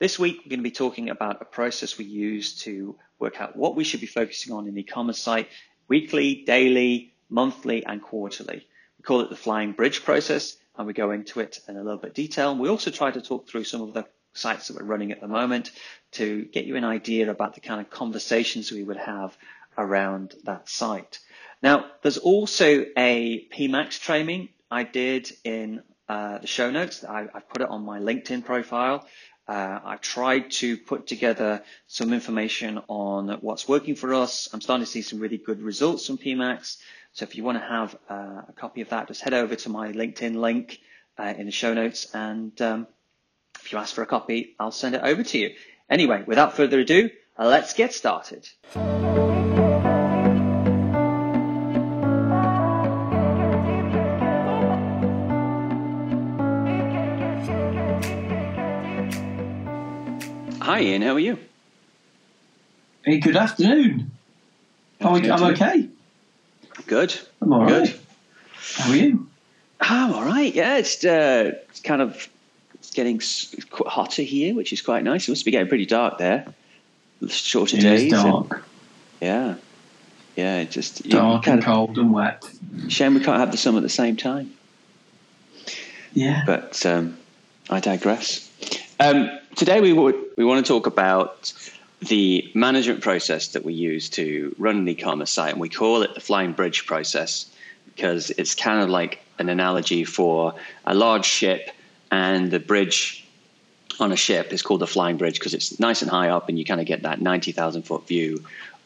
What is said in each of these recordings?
This week, we're going to be talking about a process we use to work out what we should be focusing on in the e-commerce site weekly, daily, monthly, and quarterly. We call it the flying bridge process, and we go into it in a little bit detail. We also try to talk through some of the sites that we're running at the moment to get you an idea about the kind of conversations we would have around that site. Now, there's also a PMAX training I did in uh, the show notes. I, have put it on my LinkedIn profile. Uh, I tried to put together some information on what's working for us. I'm starting to see some really good results from PMAX. So if you want to have uh, a copy of that, just head over to my LinkedIn link uh, in the show notes. And um, if you ask for a copy, I'll send it over to you. Anyway, without further ado, let's get started. Hi, Ian. How are you? Hey, good afternoon. I'm, I'm okay. Good. I'm all Good. right. How are you? I'm all right. Yeah, it's, uh, it's kind of it's getting hotter here, which is quite nice. It must be getting pretty dark there. Shorter it days. dark. And, yeah. Yeah, it's just dark and cold and wet. Shame we can't have the sun at the same time. Yeah. But um, I digress. Um, today we would, we want to talk about the management process that we use to run an e-commerce site, and we call it the flying bridge process because it's kind of like an analogy for a large ship, and the bridge on a ship is called the flying bridge because it's nice and high up, and you kind of get that ninety thousand foot view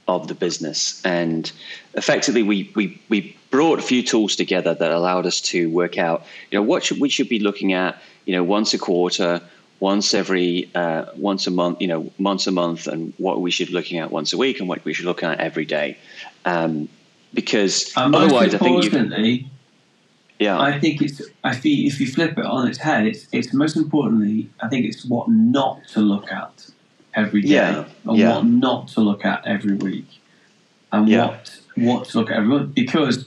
of the business. And effectively, we we we brought a few tools together that allowed us to work out, you know, what should, we should be looking at, you know, once a quarter once every uh, once a month, you know, once a month, and what we should be looking at once a week, and what we should look at every day. Um, because and otherwise, I think you. Yeah, I think it's. I think if you flip it on its head, it's. It's most importantly, I think it's what not to look at every day, yeah. and yeah. what not to look at every week, and yeah. what what to look at every month, because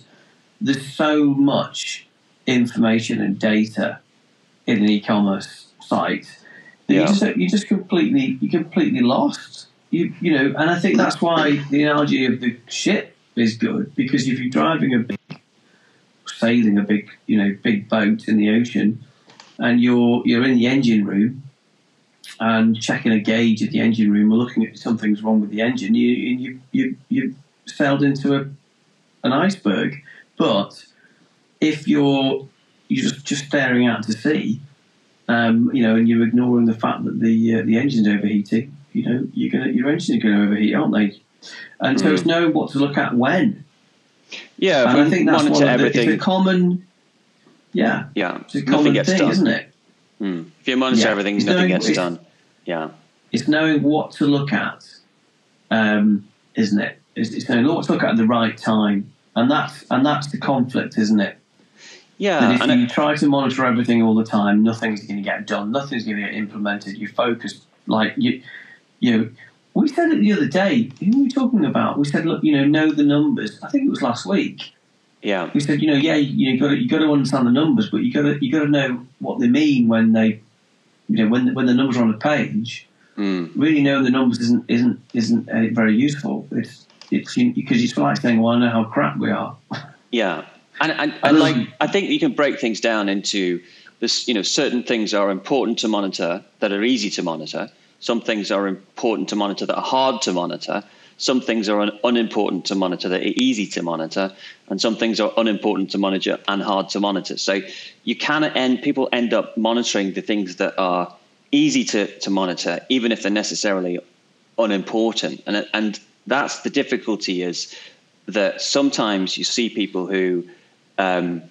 there's so much information and data in an e-commerce site yeah. you just you just completely you completely lost. You you know, and I think that's why the analogy of the ship is good because if you're driving a big sailing a big you know big boat in the ocean and you're you're in the engine room and checking a gauge at the engine room or looking at something's wrong with the engine you you you you sailed into a an iceberg but if you're you're just, just staring out to sea um, you know, and you're ignoring the fact that the uh, the engine's overheating, you know, you're gonna your engine's going to overheat, aren't they? And mm. so it's mm. knowing what to look at when. Yeah, and I think that's one of the, it's a common. Yeah, yeah, it's a common thing, done. isn't it? Mm. If you monitor yeah. everything, it's nothing gets done. Yeah, it's knowing what to look at, um, isn't it? It's, it's knowing what to look at at the right time, and that's and that's the conflict, isn't it? Yeah. that if you it, try to monitor everything all the time, nothing's going to get done. Nothing's going to get implemented. You focus like you, you know. We said it the other day. Who were we talking about? We said, look, you know, know the numbers. I think it was last week. Yeah. We said, you know, yeah, you, got to you got to understand the numbers, but you got to you got to know what they mean when they, you know, when when the numbers are on a page. Mm. Really knowing the numbers isn't isn't isn't uh, very useful. It's it's because it's like saying, well, I know how crap we are. Yeah. And, and, and like, I think you can break things down into this, you know, certain things are important to monitor that are easy to monitor. Some things are important to monitor that are hard to monitor. Some things are un- unimportant to monitor that are easy to monitor, and some things are unimportant to monitor and hard to monitor. So you can end people end up monitoring the things that are easy to, to monitor, even if they're necessarily unimportant. And and that's the difficulty is that sometimes you see people who um,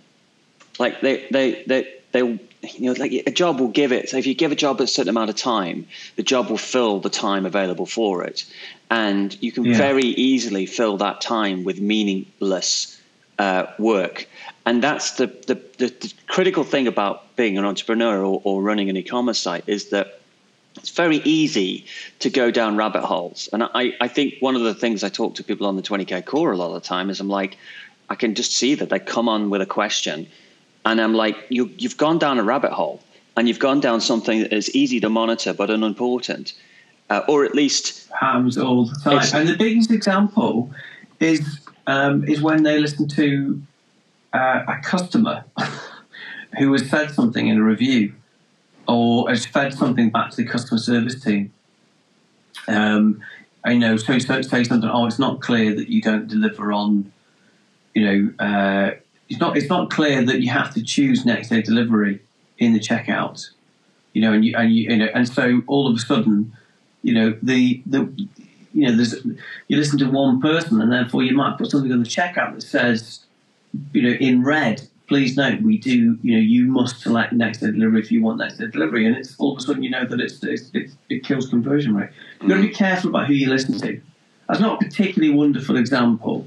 like they they they they you know, like a job will give it. So if you give a job a certain amount of time, the job will fill the time available for it, and you can yeah. very easily fill that time with meaningless uh, work. And that's the, the, the, the, critical thing about being an entrepreneur or, or running an e-commerce site is that it's very easy to go down rabbit holes. And I, I think one of the things I talk to people on the 20K core a lot of the time is I'm like, I can just see that they come on with a question and I'm like, you, you've gone down a rabbit hole and you've gone down something that is easy to monitor but unimportant. Uh, or at least happens all the time. And the biggest example is um, is when they listen to uh, a customer who has said something in a review or has fed something back to the customer service team. Um, I know, so, so say something. Oh, it's not clear that you don't deliver on. You know, uh, it's not. It's not clear that you have to choose next day delivery in the checkout. You know, and you and you, you know, and so all of a sudden, you know, the the you know, there's you listen to one person, and therefore you might put something on the checkout that says, you know, in red, please note we do, you know, you must select next day delivery if you want next day delivery, and it's all of a sudden you know that it's, it's, it's it kills conversion rate. You've got to be careful about who you listen to. That's not a particularly wonderful example,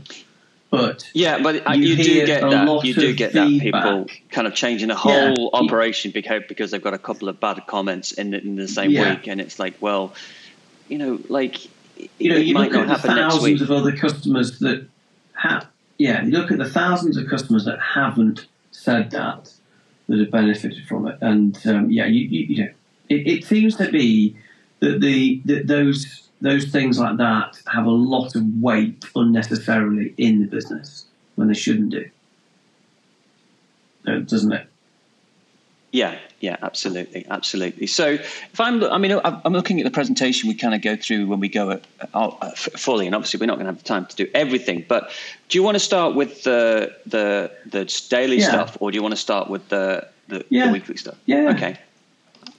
but yeah, but you, you do get that. You do get feedback. that people kind of changing the whole yeah. operation because because they've got a couple of bad comments in the, in the same yeah. week, and it's like, well, you know, like you know, you look at the thousands of other customers that have, yeah, you look at the thousands of customers that haven't said that, that have benefited from it, and um, yeah, you, you, you know, it, it, seems to be that the that those those things like that have a lot of weight unnecessarily in the business when they shouldn't do, doesn't it? Yeah, yeah, absolutely, absolutely. So if I'm, I mean, I'm looking at the presentation we kind of go through when we go uh, uh, fully, and obviously we're not going to have the time to do everything. But do you want to start with the the the daily yeah. stuff, or do you want to start with the the, yeah. the weekly stuff? Yeah. Okay.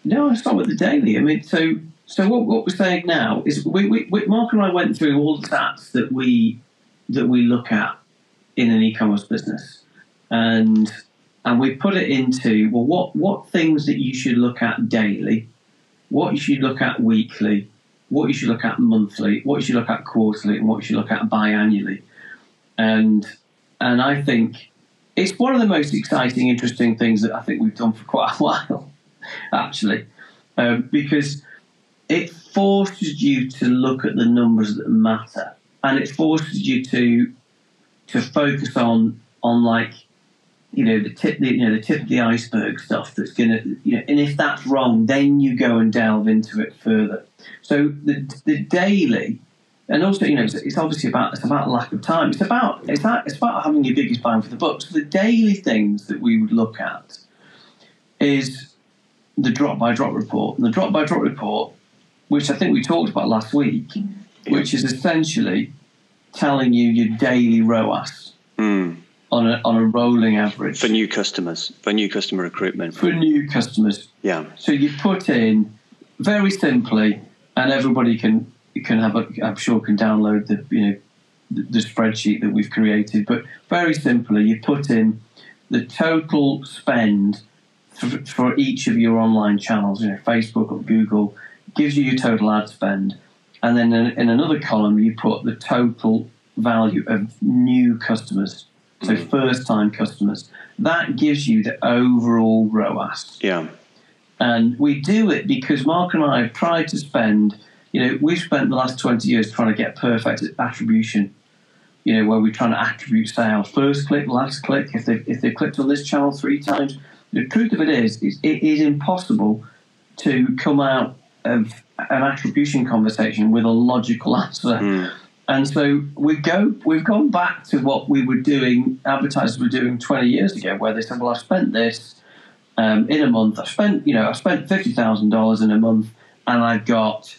No, I start with the daily. I mean, so so what, what we're saying now is we, we, we, Mark and I went through all the stats that we that we look at in an e-commerce business, and and we put it into well, what what things that you should look at daily, what you should look at weekly, what you should look at monthly, what you should look at quarterly, and what you should look at biannually, and and I think it's one of the most exciting, interesting things that I think we've done for quite a while, actually, um, because it forces you to look at the numbers that matter, and it forces you to to focus on on like you know the tip, the, you know the tip of the iceberg stuff that's to, you know, and if that's wrong, then you go and delve into it further. So the the daily, and also you know it's, it's obviously about it's about lack of time. It's about it's about, it's about having your biggest bang for the buck. So the daily things that we would look at is the drop by drop report. And the drop by drop report, which I think we talked about last week, which is essentially telling you your daily ROAS. Mm on a, on a rolling average. For new customers, for new customer recruitment. For new customers. Yeah. So you put in very simply, and everybody can can have a, I'm sure can download the you know the, the spreadsheet that we've created. But very simply, you put in the total spend for, for each of your online channels. You know, Facebook or Google gives you your total ad spend, and then in, in another column you put the total value of new customers so mm. first time customers. That gives you the overall ROAS. Yeah. And we do it because Mark and I have tried to spend, you know, we've spent the last 20 years trying to get perfect attribution, you know, where we're trying to attribute sales. First click, last click, if they've, if they've clicked on this channel three times. The truth of it is, is it is impossible to come out of an attribution conversation with a logical answer. Mm. And so we go, we've gone back to what we were doing, advertisers were doing 20 years ago, where they said, well, I spent this um, in a month. I spent, you know, I spent $50,000 in a month and I've got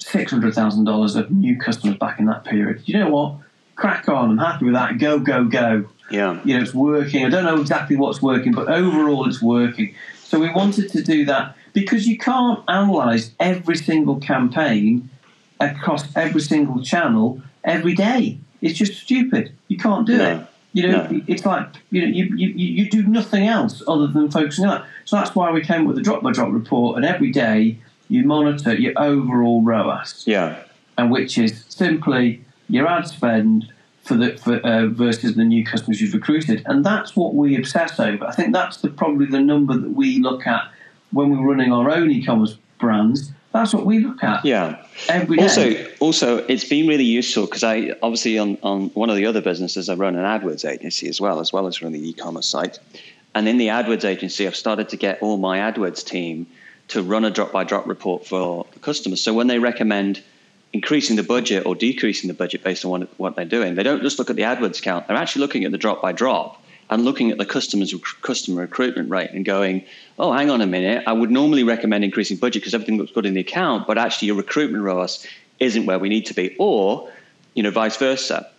$600,000 of new customers back in that period. You know what? Crack on. I'm happy with that. Go, go, go. Yeah. You know, it's working. I don't know exactly what's working, but overall it's working. So we wanted to do that because you can't analyze every single campaign across every single channel every day. It's just stupid. You can't do no. it. You know, no. it's like you know, you, you, you do nothing else other than focusing on that. So that's why we came up with a drop by drop report, and every day you monitor your overall ROAS. Yeah. And which is simply your ad spend for the for, uh, versus the new customers you've recruited, and that's what we obsess over. I think that's the, probably the number that we look at when we're running our own e-commerce brands. That's what we look at. Yeah. Every day. Also, also, it's been really useful because I obviously on on one of the other businesses I run an AdWords agency as well, as well as running the e-commerce site. And in the AdWords agency, I've started to get all my AdWords team to run a drop by drop report for the customers. So when they recommend increasing the budget or decreasing the budget based on what, what they're doing. They don't just look at the AdWords count, they're actually looking at the drop by drop and looking at the customer's customer recruitment rate and going, oh, hang on a minute, I would normally recommend increasing budget because everything looks good in the account, but actually your recruitment ROAS isn't where we need to be, or you know, vice versa.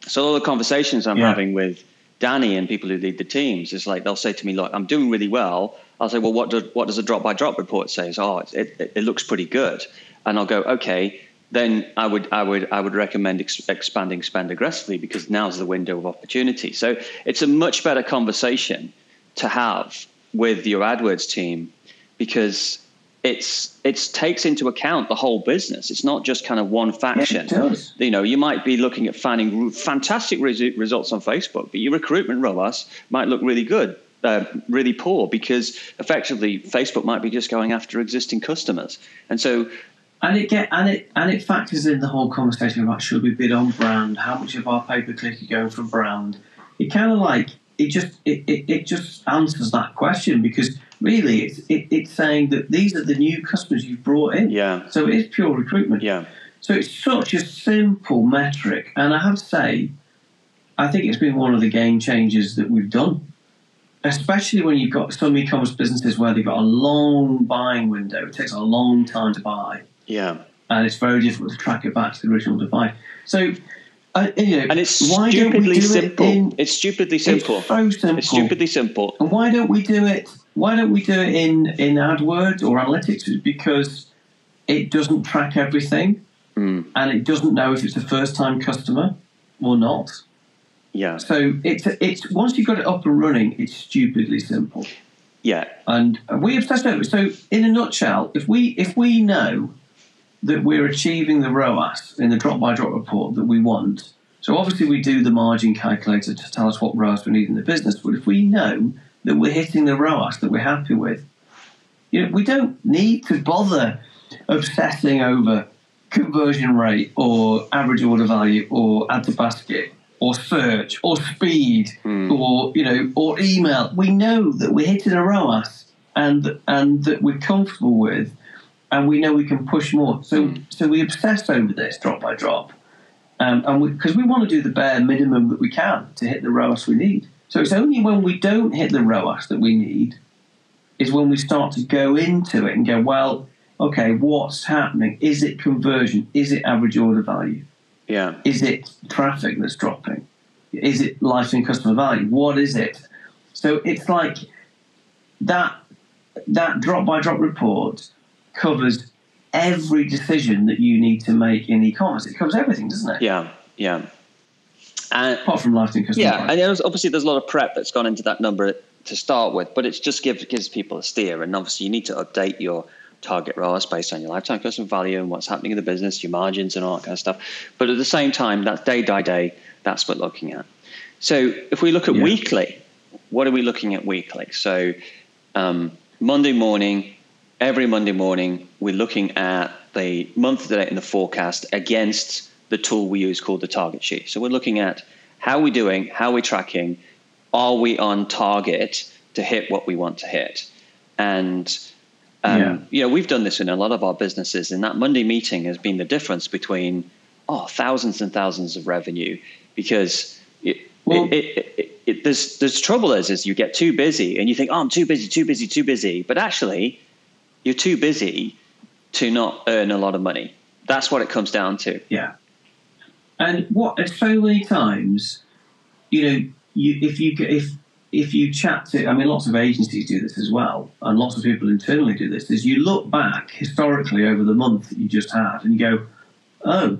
So all the conversations I'm yeah. having with Danny and people who lead the teams is like they'll say to me, "Look, I'm doing really well." I'll say, "Well, what does what does a drop by drop report say?" Oh, it's, "Oh, it, it, it looks pretty good," and I'll go, "Okay." Then I would I would I would recommend ex- expanding spend aggressively because now's the window of opportunity. So it's a much better conversation to have with your AdWords team because it's it takes into account the whole business. It's not just kind of one faction. Yeah, you know, you might be looking at finding fantastic results on Facebook, but your recruitment ROAS might look really good. Uh, really poor because effectively Facebook might be just going after existing customers, and so and it get and it and it factors in the whole conversation about should we bid on brand, how much of our pay per click are going for brand. It kind of like it just it, it, it, just answers that question because really it's it, it's saying that these are the new customers you've brought in. Yeah. So it is pure recruitment. Yeah. So it's such a simple metric, and I have to say, I think it's been one of the game changers that we've done. Especially when you've got some e-commerce businesses where they've got a long buying window, it takes a long time to buy yeah. And it's very difficult to track it back to the original device. So, uh, you know, and it's stupidly simple. It in, it's stupidly simple. It's so simple. It's stupidly simple. And why don't we do it? Why don't we do it in in AdWords or analytics? Is because it doesn't track everything, mm. and it doesn't know if it's a first time customer or not. Yeah. So it's it's once you've got it up and running, it's stupidly simple. Yeah. And we obsess over it. So in a nutshell, if we if we know that we're achieving the ROAS in the drop by drop report that we want. So obviously we do the margin calculator to tell us what ROAS we need in the business. But if we know that we're hitting the ROAS that we're happy with, you know, we don't need to bother obsessing over conversion rate or average order value or add to basket or search or speed mm. or you know or email. We know that we're hitting a ROAS and and that we're comfortable with and we know we can push more. So, mm. so we obsess over this drop by drop, um, and because we, we, want to do the bare minimum that we can to hit the ROAS we need. So it's only when we don't hit the ROAS that we need is when we start to go into it and go, well, okay, what's happening? Is it conversion? Is it average order value? Yeah. Is it traffic that's dropping? Is it lifetime customer value? What is it? So it's like that that drop by drop report covers every decision that you need to make in e-commerce. It covers everything, doesn't it? Yeah, yeah. And, Apart from lifetime customer. Yeah, and there's, obviously there's a lot of prep that's gone into that number to start with, but it just gives gives people a steer. And obviously you need to update your target ROAS based on your lifetime customer value and what's happening in the business, your margins and all that kind of stuff. But at the same time, that's day by day, that's what we're looking at. So if we look at yeah. weekly, what are we looking at weekly? So um, Monday morning, every Monday morning, we're looking at the month date and the forecast against the tool we use called the target sheet. So we're looking at how we're doing, how we're tracking, are we on target to hit what we want to hit? And um, yeah. you know, we've done this in a lot of our businesses, and that Monday meeting has been the difference between oh thousands and thousands of revenue because it, well, it, it, it, there's there's trouble is is you get too busy and you think oh I'm too busy, too busy, too busy, but actually you're too busy to not earn a lot of money. That's what it comes down to. Yeah. And what so many times, you know, you if you if if you chat to, I mean, lots of agencies do this as well, and lots of people internally do this. Is you look back historically over the month that you just had, and you go, "Oh,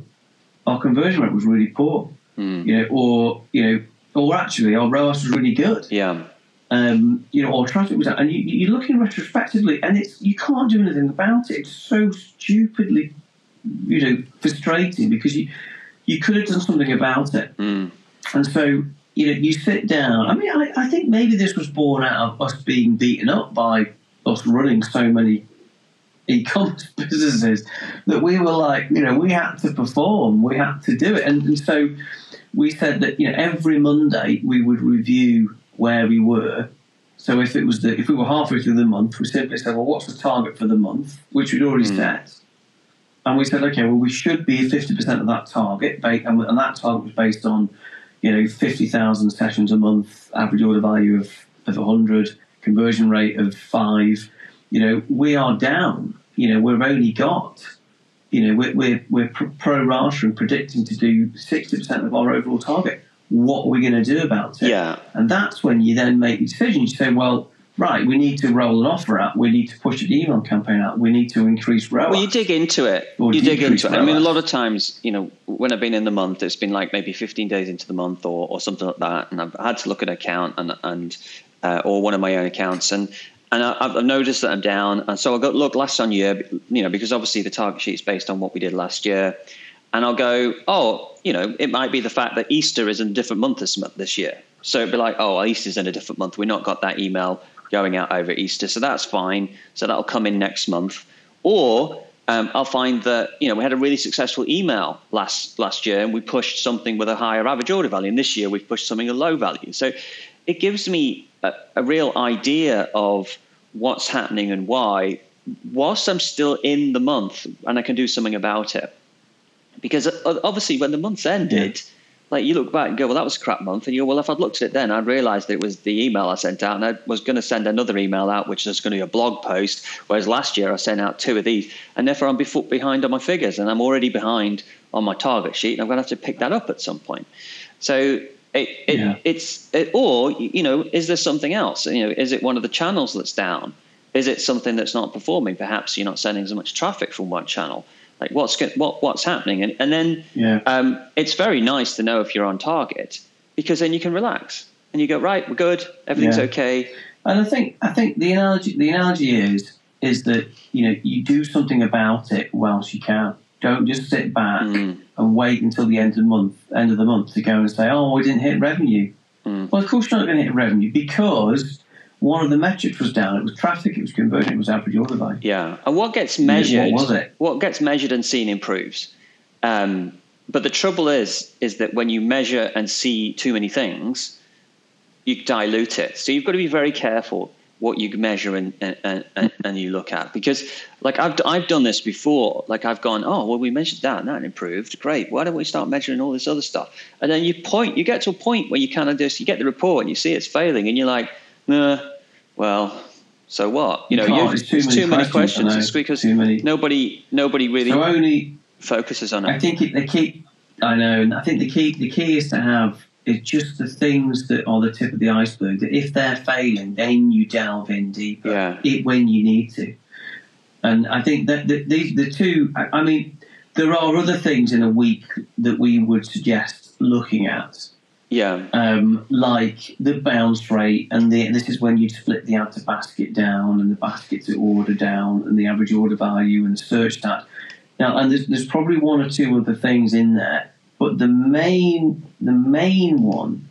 our conversion rate was really poor," mm. you know, or you know, or actually our ROAS was really good. Yeah. Um, you know, or traffic was out, and you, you're looking retrospectively, and it's you can't do anything about it. It's so stupidly, you know, frustrating because you you could have done something about it. Mm. And so, you know, you sit down. I mean, I, I think maybe this was born out of us being beaten up by us running so many e-commerce businesses that we were like, you know, we had to perform, we had to do it, and, and so we said that you know every Monday we would review where we were. So if it was the if we were halfway through the month, we simply said, well, what's the target for the month, which we'd already mm. set, and we said, okay, well, we should be fifty percent of that target, and, and that target was based on, you know, fifty thousand sessions a month, average order value of of hundred, conversion rate of five. You know, we are down. You know, we've only got you know, we're, we're, we're pro rata and predicting to do 60% of our overall target what we're we going to do about it? Yeah. And that's when you then make decisions. You say, well, right, we need to roll an offer out. We need to push an email campaign out. We need to increase ROAS. Well, you dig into it. You dig into it. I mean, a lot of times, you know, when I've been in the month, it's been like maybe 15 days into the month or, or something like that. And I've had to look at an account and, and uh, or one of my own accounts. And, and I, have noticed that I'm down. And so I'll go look last on year, you know, because obviously the target sheet is based on what we did last year and I'll go, oh, you know, it might be the fact that Easter is in a different month this month this year. So it'd be like, oh, Easter's in a different month. We've not got that email going out over Easter, so that's fine. So that'll come in next month. Or um, I'll find that you know we had a really successful email last last year, and we pushed something with a higher average order value. And this year we've pushed something a low value. So it gives me a, a real idea of what's happening and why, whilst I'm still in the month, and I can do something about it because obviously when the month's ended, yeah. like you look back and go, well, that was a crap month, and you go, well, if I'd looked at it then, I'd realised it was the email I sent out, and I was going to send another email out, which is going to be a blog post. Whereas last year I sent out two of these, and therefore I'm behind on my figures, and I'm already behind on my target sheet, and I'm going to have to pick that up at some point. So it, it yeah. it's it, or you know, is there something else? You know, is it one of the channels that's down? Is it something that's not performing? Perhaps you're not sending as much traffic from one channel like what's what what's happening and, and then yeah. um, it's very nice to know if you're on target because then you can relax and you go right we're good everything's yeah. okay and i think i think the analogy the analogy is is that you know you do something about it whilst you can don't just sit back mm. and wait until the end of the month end of the month to go and say oh we didn't hit revenue mm. well of course you're not going to hit revenue because one of the metrics was down. It was traffic, it was conversion, it was average order value. Yeah, and what gets measured? What was it? What gets measured and seen improves. Um, but the trouble is, is that when you measure and see too many things, you dilute it. So you've got to be very careful what you measure and, and, and, and, you look at because like I've, I've done this before like I've gone oh well we measured that and that improved great why don't we start measuring all this other stuff and then you point you get to a point where you kind of just you get the report and you see it's failing and you're like uh, well, so what? You know, you it's too, too many questions. It's because nobody nobody really so only focuses on it. I think it, the key. I know, and I think the key the key is to have is just the things that are the tip of the iceberg. That if they're failing, then you delve in deeper yeah. it, when you need to. And I think that the, the, the two. I, I mean, there are other things in a week that we would suggest looking at yeah. Um, like the bounce rate, and the, this is when you split the to basket down and the basket to order down and the average order value and the search stat. Now, and there's, there's probably one or two other things in there, but the main the main one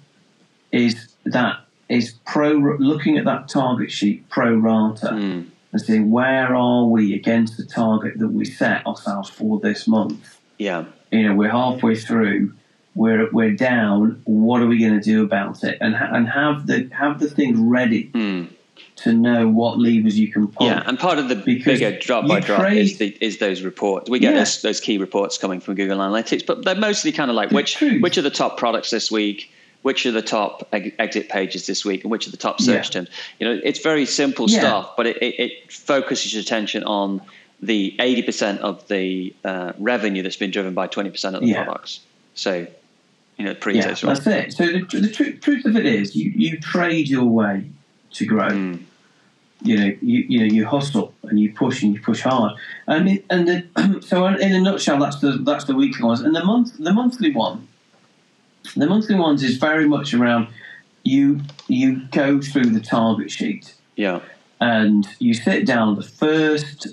is that is pro looking at that target sheet pro rata mm. and saying where are we against the target that we set ourselves for this month. Yeah, you know we're halfway through we're we're down. What are we going to do about it? And and have the have the things ready mm. to know what levers you can pull. Yeah, and part of the because bigger drop by drop is, the, is those reports. We get yeah. those, those key reports coming from Google Analytics, but they're mostly kind of like which which are the top products this week. Which are the top exit pages this week, and which are the top search yeah. terms? You know, it's very simple yeah. stuff, but it, it, it focuses your attention on the 80% of the uh, revenue that's been driven by 20% of the yeah. products. So you know, pre yeah, That's it. So the, the tr- truth of it is, you, you trade your way to grow. Mm. You know, you you know, you hustle and you push and you push hard. And it, and the, so in a nutshell, that's the that's the weekly ones. And the month the monthly one, The monthly ones is very much around you. You go through the target sheet. Yeah. And you sit down the first.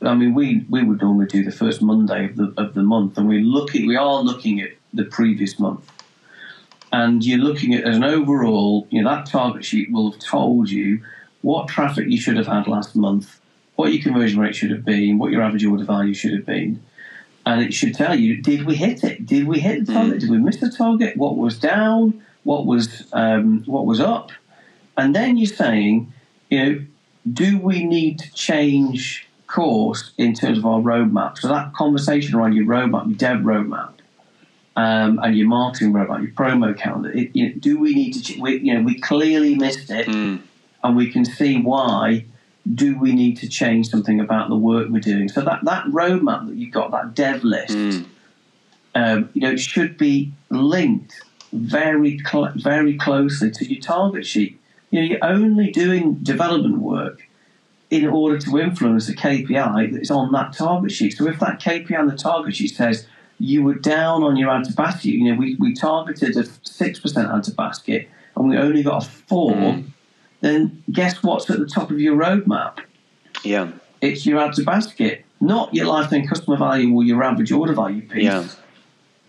I mean, we, we would normally do the first Monday of the of the month, and we look at, we are looking at the previous month, and you're looking at as an overall. You know that target sheet will have told you what traffic you should have had last month, what your conversion rate should have been, what your average order value should have been. And it should tell you, did we hit it? Did we hit the target? Mm. Did we miss the target? What was down? What was um, what was up? And then you're saying, you know, do we need to change course in terms of our roadmap? So that conversation around your roadmap, your dev roadmap, um, and your marketing roadmap, your promo calendar. It, you know, do we need to? We, you know, we clearly missed it, mm. and we can see why do we need to change something about the work we're doing? So that, that roadmap that you've got, that dev list, mm. um, you know, should be linked very cl- very closely to your target sheet. You know, you're only doing development work in order to influence a KPI that's on that target sheet. So if that KPI on the target sheet says you were down on your to basket, you know, we, we targeted a six percent add to basket and we only got a four. Mm then guess what's at the top of your roadmap? Yeah. It's your add to basket, not your lifetime customer value or your average order value piece. Yeah.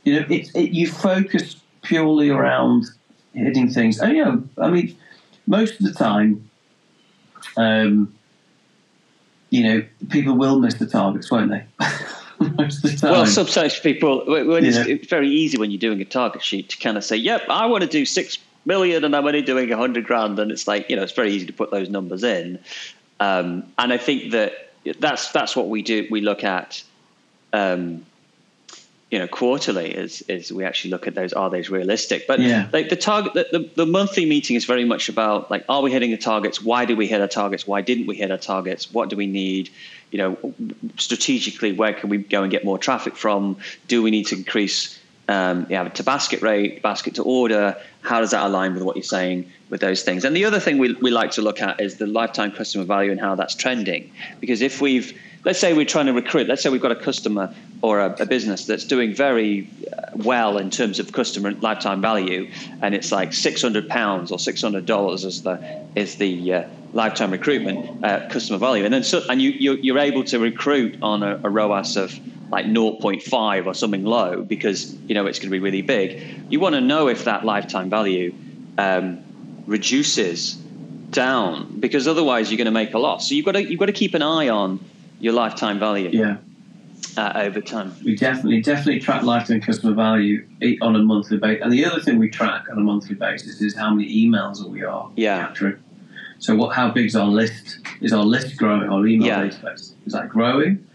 You know, it, it, you focus purely around hitting things. Oh, yeah. I mean, most of the time, um, you know, people will miss the targets, won't they? most of the time. Well, sometimes people, when it's, it's, very easy when you're doing a target sheet to kind of say, yep, I want to do six million and I'm only doing a hundred grand, and it's like you know it's very easy to put those numbers in. Um, and I think that that's that's what we do. We look at. Um, you know, quarterly is is we actually look at those. Are those realistic? But yeah. like the target, the, the, the monthly meeting is very much about like, are we hitting the targets? Why did we hit our targets? Why didn't we hit our targets? What do we need? You know, strategically, where can we go and get more traffic from? Do we need to increase um, yeah, to basket rate, basket to order. How does that align with what you're saying with those things? And the other thing we, we like to look at is the lifetime customer value and how that's trending. Because if we've, let's say we're trying to recruit, let's say we've got a customer or a, a business that's doing very uh, well in terms of customer lifetime value, and it's like 600 pounds or 600 dollars is the is the uh, lifetime recruitment uh, customer value, and then so, and you you're, able to recruit on a, a ROAS of like 0.5 or something low because you know it's going to be really big. You want to know if that lifetime value um, reduces down because otherwise you're going to make a loss. So you've got to you've got to keep an eye on your lifetime value. Yeah. Uh, over time, we definitely definitely track lifetime customer value on a monthly basis. And the other thing we track on a monthly basis is how many emails we are yeah. capturing. So what? How big is our list? Is our list growing? Our email yeah. database is that growing?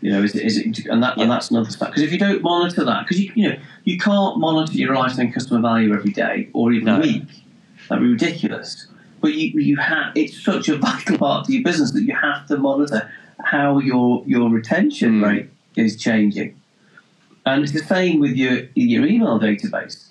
You know, is it, is it and that yeah. and that's another stuff because if you don't monitor that, because you you know you can't monitor your lifetime customer value every day or even no. week, that'd be ridiculous. But you you have it's such a vital part of your business that you have to monitor how your your retention mm. rate is changing, and it's the same with your your email database.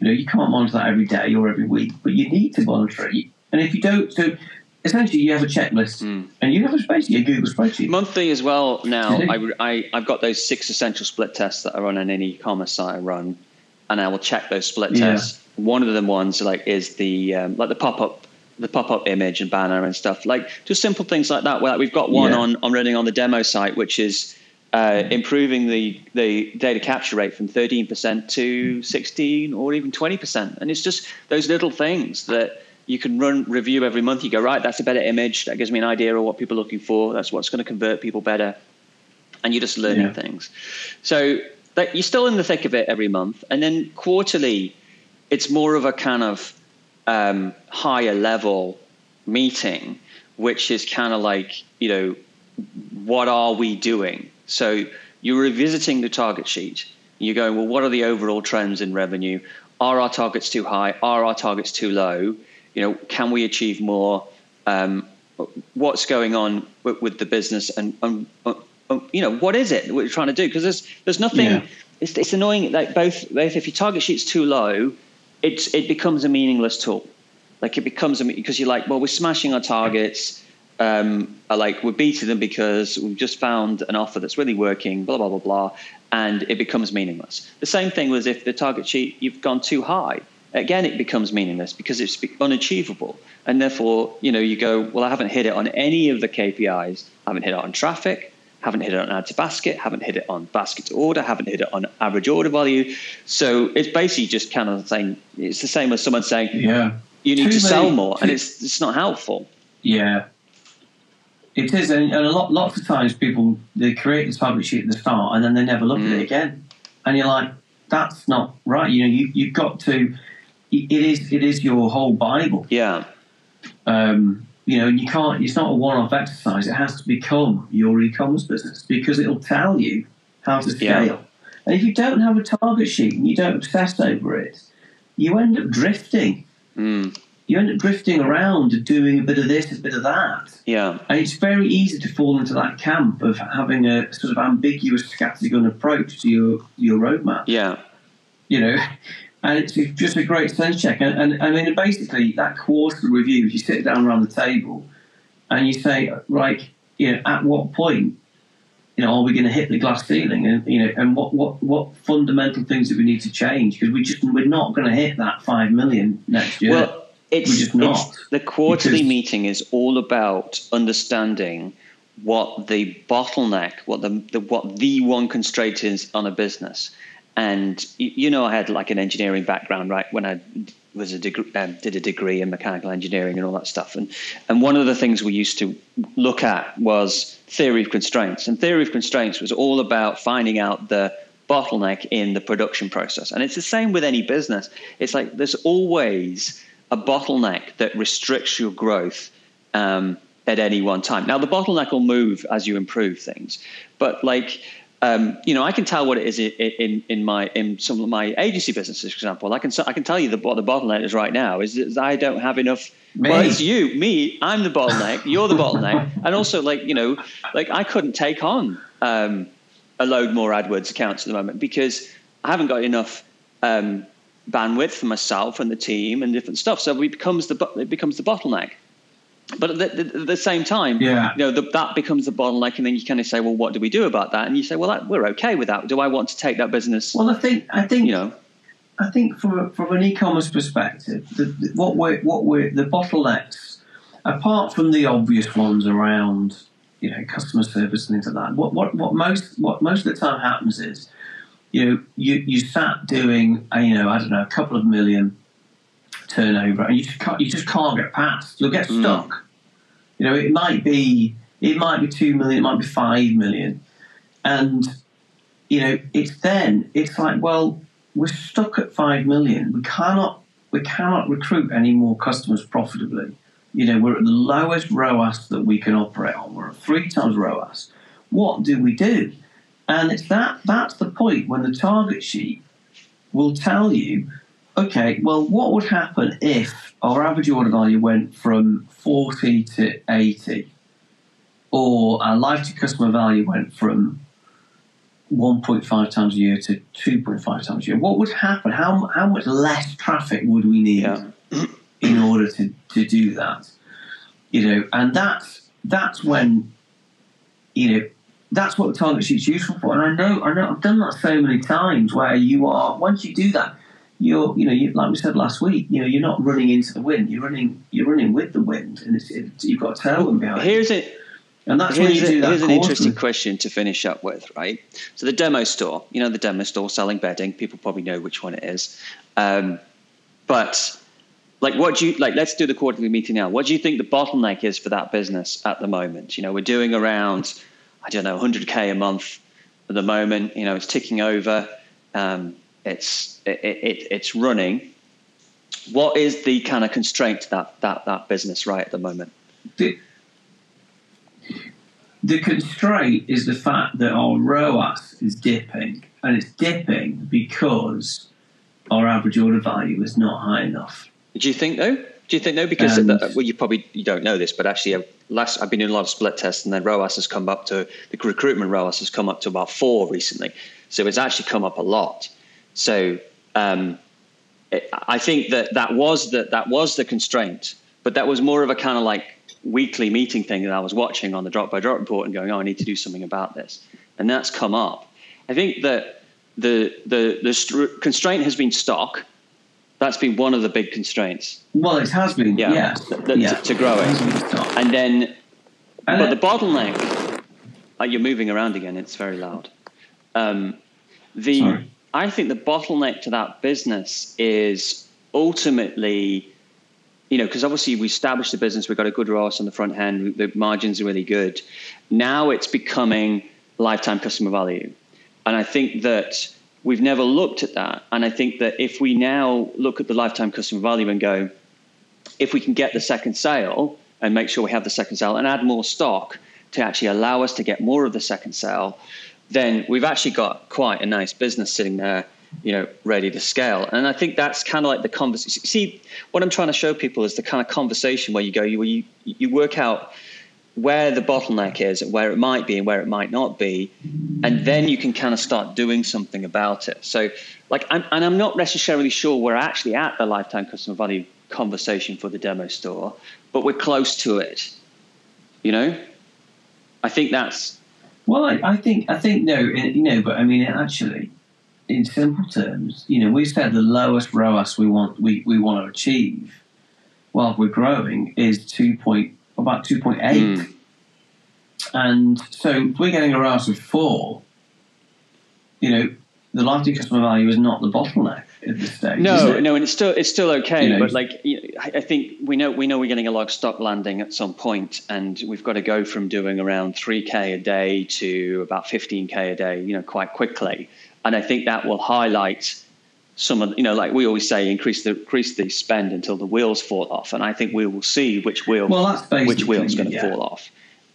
You know, you can't monitor that every day or every week, but you need to monitor it. And if you don't, so essentially you have a checklist mm. and you have a basically a Google spreadsheet. Monthly as well now. I, I, I've got those six essential split tests that I run on any e-commerce site I run, and I will check those split yeah. tests. One of them ones like is the um, like the pop up the pop up image and banner and stuff like just simple things like that. Well, we've got one yeah. on on running on the demo site, which is. Uh, improving the, the data capture rate from 13% to 16 or even 20%. And it's just those little things that you can run review every month. You go right, that's a better image. That gives me an idea of what people are looking for. That's what's going to convert people better, and you're just learning yeah. things. So that, you're still in the thick of it every month, and then quarterly, it's more of a kind of um, higher level meeting, which is kind of like you know, what are we doing? So you're revisiting the target sheet. You're going, well, what are the overall trends in revenue? Are our targets too high? Are our targets too low? You know, can we achieve more? Um, what's going on with, with the business, and uh, you know, what is it we're trying to do? Because there's there's nothing. Yeah. It's, it's annoying. Like both, both if your target sheet's too low, it's it becomes a meaningless tool. Like it becomes a because you're like, well, we're smashing our targets. um, are like we're beating them because we've just found an offer that's really working, blah blah blah blah, and it becomes meaningless. The same thing was if the target sheet you've gone too high, again it becomes meaningless because it's unachievable, and therefore you know you go well I haven't hit it on any of the KPIs, I haven't hit it on traffic, haven't hit it on add to basket, haven't hit it on basket to order, haven't hit it on average order value. So it's basically just kind of saying it's the same as someone saying yeah you need too to many, sell more, too, and it's it's not helpful. Yeah, it is, and, and a lot, lots of times people they create this target sheet at the start and then they never look mm. at it mm. again, and you're like, that's not right. You know, you you've got to. It is it is your whole bible. Yeah. Um, you know, you can't. It's not a one-off exercise. It has to become your e-commerce business because it'll tell you how to scale. Yeah. And if you don't have a target sheet and you don't obsess over it, you end up drifting. Mm you end up drifting around and doing a bit of this, a bit of that. Yeah. And it's very easy to fall into that camp of having a sort of ambiguous scattergun approach to your, your roadmap. Yeah. You know, and it's just a great sense check. And, and I mean, basically, that quarterly review, you sit down around the table and you say, right, you know, at what point, you know, are we going to hit the glass ceiling? And you know, and what what what fundamental things do we need to change? Because we just we're not going to hit that five million next year. Well, it's, it's the quarterly because meeting is all about understanding what the bottleneck, what the, the what the one constraint is on a business. And you know, I had like an engineering background, right? When I was a degree, um, did a degree in mechanical engineering and all that stuff. And and one of the things we used to look at was theory of constraints. And theory of constraints was all about finding out the bottleneck in the production process. And it's the same with any business. It's like there's always a bottleneck that restricts your growth um, at any one time. Now, the bottleneck will move as you improve things, but like, um, you know, I can tell what it is in, in, in, my in some of my agency businesses, for example. I can I can tell you the, what the bottleneck is right now is that I don't have enough. Me. Well, it's you, me. I'm the bottleneck. You're the bottleneck, and also like you know, like I couldn't take on um, a load more AdWords accounts at the moment because I haven't got enough um, bandwidth for myself and the team and different stuff. So it becomes the it becomes the bottleneck. But at the, the, the same time, yeah. you know, the, that becomes the bottleneck, and then you kind of say, "Well, what do we do about that?" And you say, "Well, that, we're okay with that. Do I want to take that business?" Well, I think I think you know, I think from from an e-commerce perspective, the, what we're what we're the bottlenecks, apart from the obvious ones around you know customer service and things like that, what what what most what most of the time happens is you know, you, you sat doing, a, you know, I don't know, a couple of million turnover, and you just can't, you just can't get past. You'll get mm. stuck. Mm. You know, it might be it might be two million, it might be five million, and you know, it's then it's like, well, we're stuck at five million. We cannot we cannot recruit any more customers profitably. You know, we're at the lowest ROAS that we can operate on. We're at three times ROAS. What do we do? And it's that that's the point when the target sheet will tell you, okay, well, what would happen if our average order value went from 40 to 80, or our lifetime customer value went from 1.5 times a year to 2.5 times a year? What would happen? How, how much less traffic would we need yeah. in order to, to do that? You know, and that's that's when you know that's what the target sheet's useful for. And I know, I know, I've done that so many times where you are once you do that, you're, you know, you, like we said last week, you know, you're not running into the wind. You're running, you're running with the wind, and it's, it, you've got a tailwind behind. Here's it. And that's here's, a, here's an interesting question to finish up with, right? So the demo store, you know, the demo store selling bedding. People probably know which one it is, um, but like what do you like let's do the quarterly meeting now what do you think the bottleneck is for that business at the moment you know we're doing around I don't know, 100k a month at the moment. You know, it's ticking over. Um, it's it, it, it's running. What is the kind of constraint to that that that business right at the moment? The, the constraint is the fact that our ROAS is dipping, and it's dipping because our average order value is not high enough. Do you think though? Do you think though? Because and, uh, well, you probably you don't know this, but actually, I've, last I've been doing a lot of split tests, and then ROAS has come up to the recruitment ROAS has come up to about four recently. So it's actually come up a lot. So um, it, I think that that was the that was the constraint, but that was more of a kind of like weekly meeting thing that I was watching on the drop by drop report and going, oh, I need to do something about this. And that's come up. I think that the, the, the st- constraint has been stock. That's been one of the big constraints. Well, it has been, yeah. yeah. yeah. To, to grow it. And then, and but the bottleneck, uh, you're moving around again, it's very loud. Um, the, Sorry. I think the bottleneck to that business is ultimately you know, because obviously we established the business, we've got a good ROAS on the front end, the margins are really good. Now it's becoming lifetime customer value. And I think that we've never looked at that. And I think that if we now look at the lifetime customer value and go, if we can get the second sale and make sure we have the second sale and add more stock to actually allow us to get more of the second sale, then we've actually got quite a nice business sitting there you know, ready to scale. And I think that's kind of like the conversation. See, what I'm trying to show people is the kind of conversation where you go, you you, you work out where the bottleneck is where it might be and where it might not be, and then you can kind of start doing something about it. So, like, I'm, and I'm not necessarily sure we're actually at the lifetime customer value conversation for the demo store, but we're close to it. You know, I think that's. Well, I, I think I think no, you know, but I mean, actually, in simple terms, you know, we said the lowest ROAS we want we, we want to achieve while we're growing is two point about two point eight. Mm. And so we're getting a ROAS of four, you know, the lifetime customer value is not the bottleneck at this stage. No, no, and it's still it's still okay. You know, but like I think we know we know we're getting a lot of stock landing at some point, and we've got to go from doing around three k a day to about fifteen k a day, you know, quite quickly and I think that will highlight some of you know like we always say increase the increase the spend until the wheels fall off and i think we will see which wheel well, which wheel's going to yeah. fall off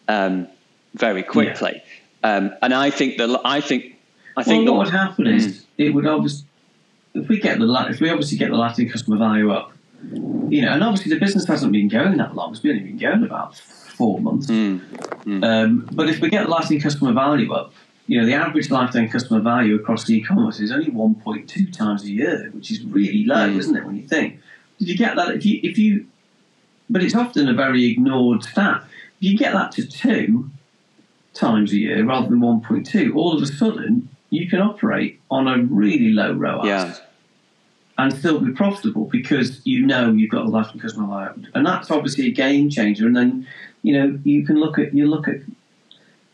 um, very quickly yeah. um, and i think that i think i think well, what would happen is mm. it would obviously if we get the if we obviously get the Latin customer value up you know and obviously the business hasn't been going that long it's only been going about four months mm. Mm. Um, but if we get the Latin customer value up you know, the average lifetime customer value across e-commerce is only 1.2 times a year, which is really low, mm. isn't it? When you think, did you get that? If you, if you, but it's often a very ignored stat. If you get that to two times a year rather than 1.2, all of a sudden you can operate on a really low ROAS. Yeah. And still be profitable because you know you've got a lifetime customer value, and that's obviously a game changer. And then, you know, you can look at you look at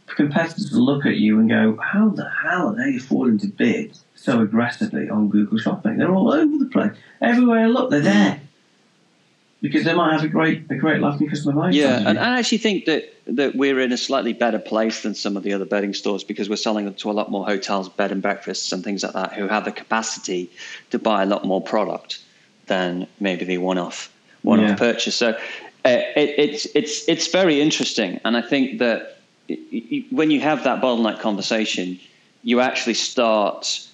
competitors will look at you and go, "How the hell are they affording to bid so aggressively on Google Shopping? They're all over the place. Everywhere I look, they're there." Because they might have a great, a great lasting customer base. Yeah, and I actually think that that we're in a slightly better place than some of the other bedding stores because we're selling them to a lot more hotels, bed and breakfasts, and things like that, who have the capacity to buy a lot more product than maybe the one-off one-off yeah. purchase. So uh, it, it's it's it's very interesting, and I think that when you have that bottleneck conversation, you actually start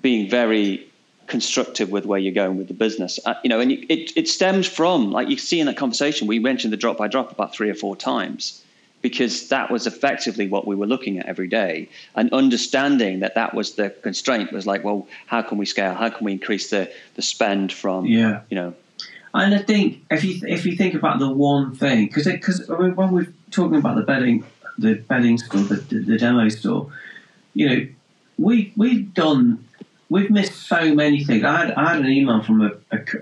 being very constructive with where you're going with the business. Uh, you know, and you, it it stems from like you see in that conversation we mentioned the drop by drop about three or four times because that was effectively what we were looking at every day. And understanding that that was the constraint was like well how can we scale? How can we increase the the spend from yeah. you know? And I think if you if you think about the one thing because because I mean, when we're talking about the bedding the bedding store, the, the, the demo store, you know, we we've done we've missed so many things. I had, I had an email from a,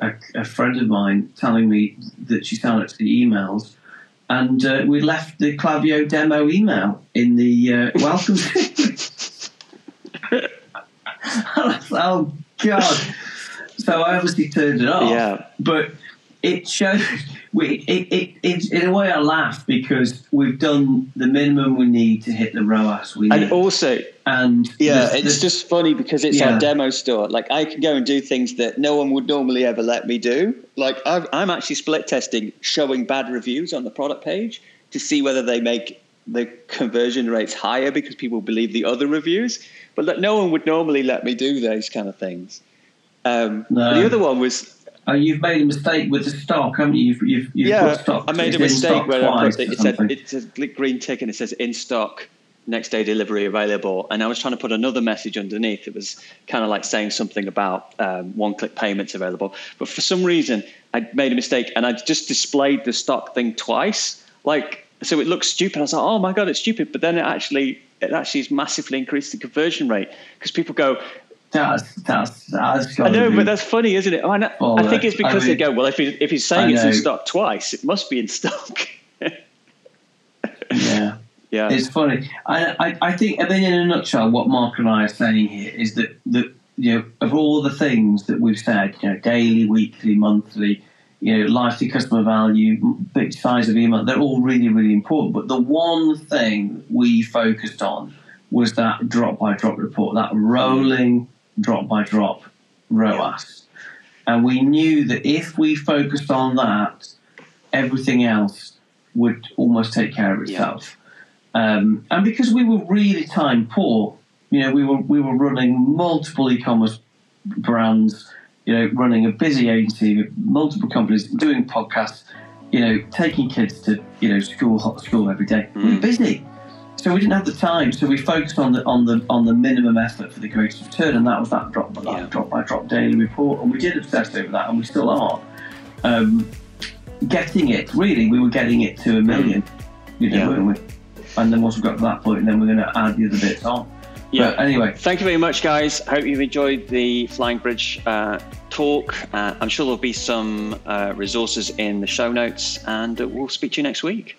a, a friend of mine telling me that she up to the emails, and uh, we left the Klaviyo demo email in the uh, welcome. oh God! So I obviously turned it off. Yeah, but it shows we it, it, it, in a way I laugh because we've done the minimum we need to hit the ROAS we need. And also and yeah, the, it's the, just funny because it's yeah. our demo store. Like I can go and do things that no one would normally ever let me do. Like i am actually split testing, showing bad reviews on the product page to see whether they make the conversion rates higher because people believe the other reviews. But no one would normally let me do those kind of things. Um, no. The other one was uh, you've made a mistake with the stock, haven't you? You've, you've, you've yeah, I made a mistake where I put it, it said it's a green tick and it says in stock next day delivery available. And I was trying to put another message underneath. It was kind of like saying something about um, one click payments available. But for some reason, I made a mistake and I just displayed the stock thing twice. Like, so it looks stupid. I was like, oh my God, it's stupid. But then it actually, it actually has massively increased the conversion rate because people go, that's that's that's. I know, but that's funny, isn't it? I, know, I think it's because I mean, they go, well, if he, if he's saying it's in stock twice, it must be in stock. yeah. It's funny. I, I, I think, I mean, in a nutshell, what Mark and I are saying here is that, that, you know, of all the things that we've said, you know, daily, weekly, monthly, you know, lifetime customer value, big size of email, they're all really, really important. But the one thing we focused on was that drop by drop report, that rolling drop by drop ROAS. And we knew that if we focused on that, everything else would almost take care of itself. Um, and because we were really time poor, you know, we were we were running multiple e-commerce brands, you know, running a busy agency with multiple companies, doing podcasts, you know, taking kids to you know school school every day. Mm. We were hmm. busy, so we didn't have the time. So we focused on the on the on the minimum effort for the greatest return, and that was that drop by yeah. drop by drop daily report. And we did obsess over that, and we still are. Um, getting it really, we were getting it to a million, you know, yeah. weren't we? and then once we've got to that point, then we're going to add the other bits on. Yeah. But anyway, thank you very much, guys. Hope you've enjoyed the Flying Bridge uh, talk. Uh, I'm sure there'll be some uh, resources in the show notes, and we'll speak to you next week.